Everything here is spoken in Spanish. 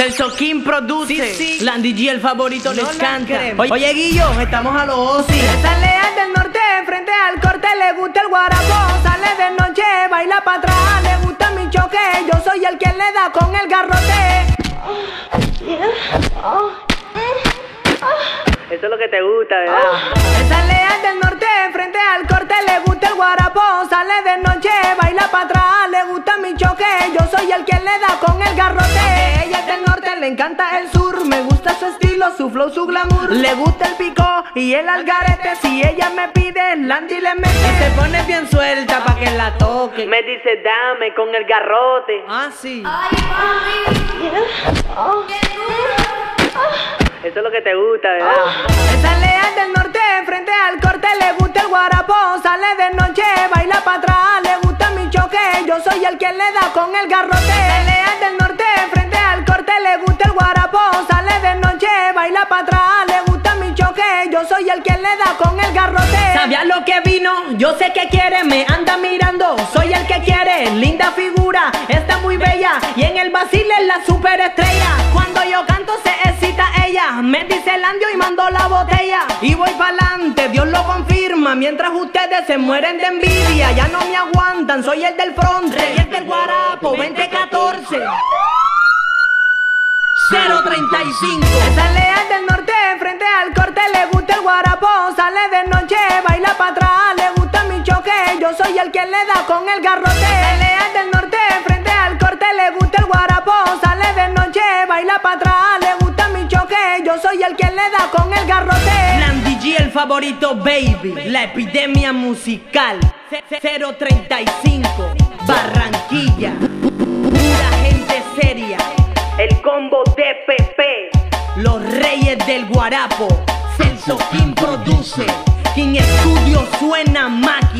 Celso King produce. Sí, sí. Landy G, el favorito, les No la canta. Oye, oye, Guillo, estamos a los. Esa leal del norte, frente al corte, le gusta el guarapo. Sale de noche, baila para atrás, le gusta mi choque. Yo soy el que le da con el garrote. Eso es lo que te gusta, ¿verdad? Esa leal del norte, frente al corte, le gusta el guarapo. Sale de noche, baila para atrás, le gusta mi choque. Yo soy el que le da con el garrote. Encanta el sur. Me gusta su estilo, su flow, su glamour. Le gusta el pico y el algarete. Si ella me pide, Landy le mete. Se pone bien suelta pa' que la toque. Me dice, dame con el garrote. Ah, sí. Eso es lo que te gusta, ¿verdad? Esa leal del norte, frente al corte, le gusta el guarapo. Sale de noche, baila para atrás, le gusta mi choque. Yo soy el que le da con el garrote. Esa leal del norte, Soy el que le da con el garrote. ¿Sabías lo que vino? Yo sé que quiere, me anda mirando. Soy el que quiere, linda figura, está muy bella. Y en el vacile es la superestrella. Cuando yo canto se excita ella. Me dice el andio y mandó la botella. Y voy pa'lante, Dios lo confirma. Mientras ustedes se mueren de envidia, ya no me aguantan. Soy el del front, y el del guarapo, 2014. 035. Esa leal del norte, frente al corte, le gusta el guarapo. Sale de noche, baila para atrás, le gusta mi choque. Yo soy el que le da con el garrote. Esa leal del norte, frente al corte, le gusta el guarapo. Sale de noche, baila para atrás, le gusta mi choque. Yo soy el que le da con el garrote. Landy G, el favorito, baby. La epidemia musical. 035. Combo. Los reyes del guarapo. Celso King produce. King Studio suena más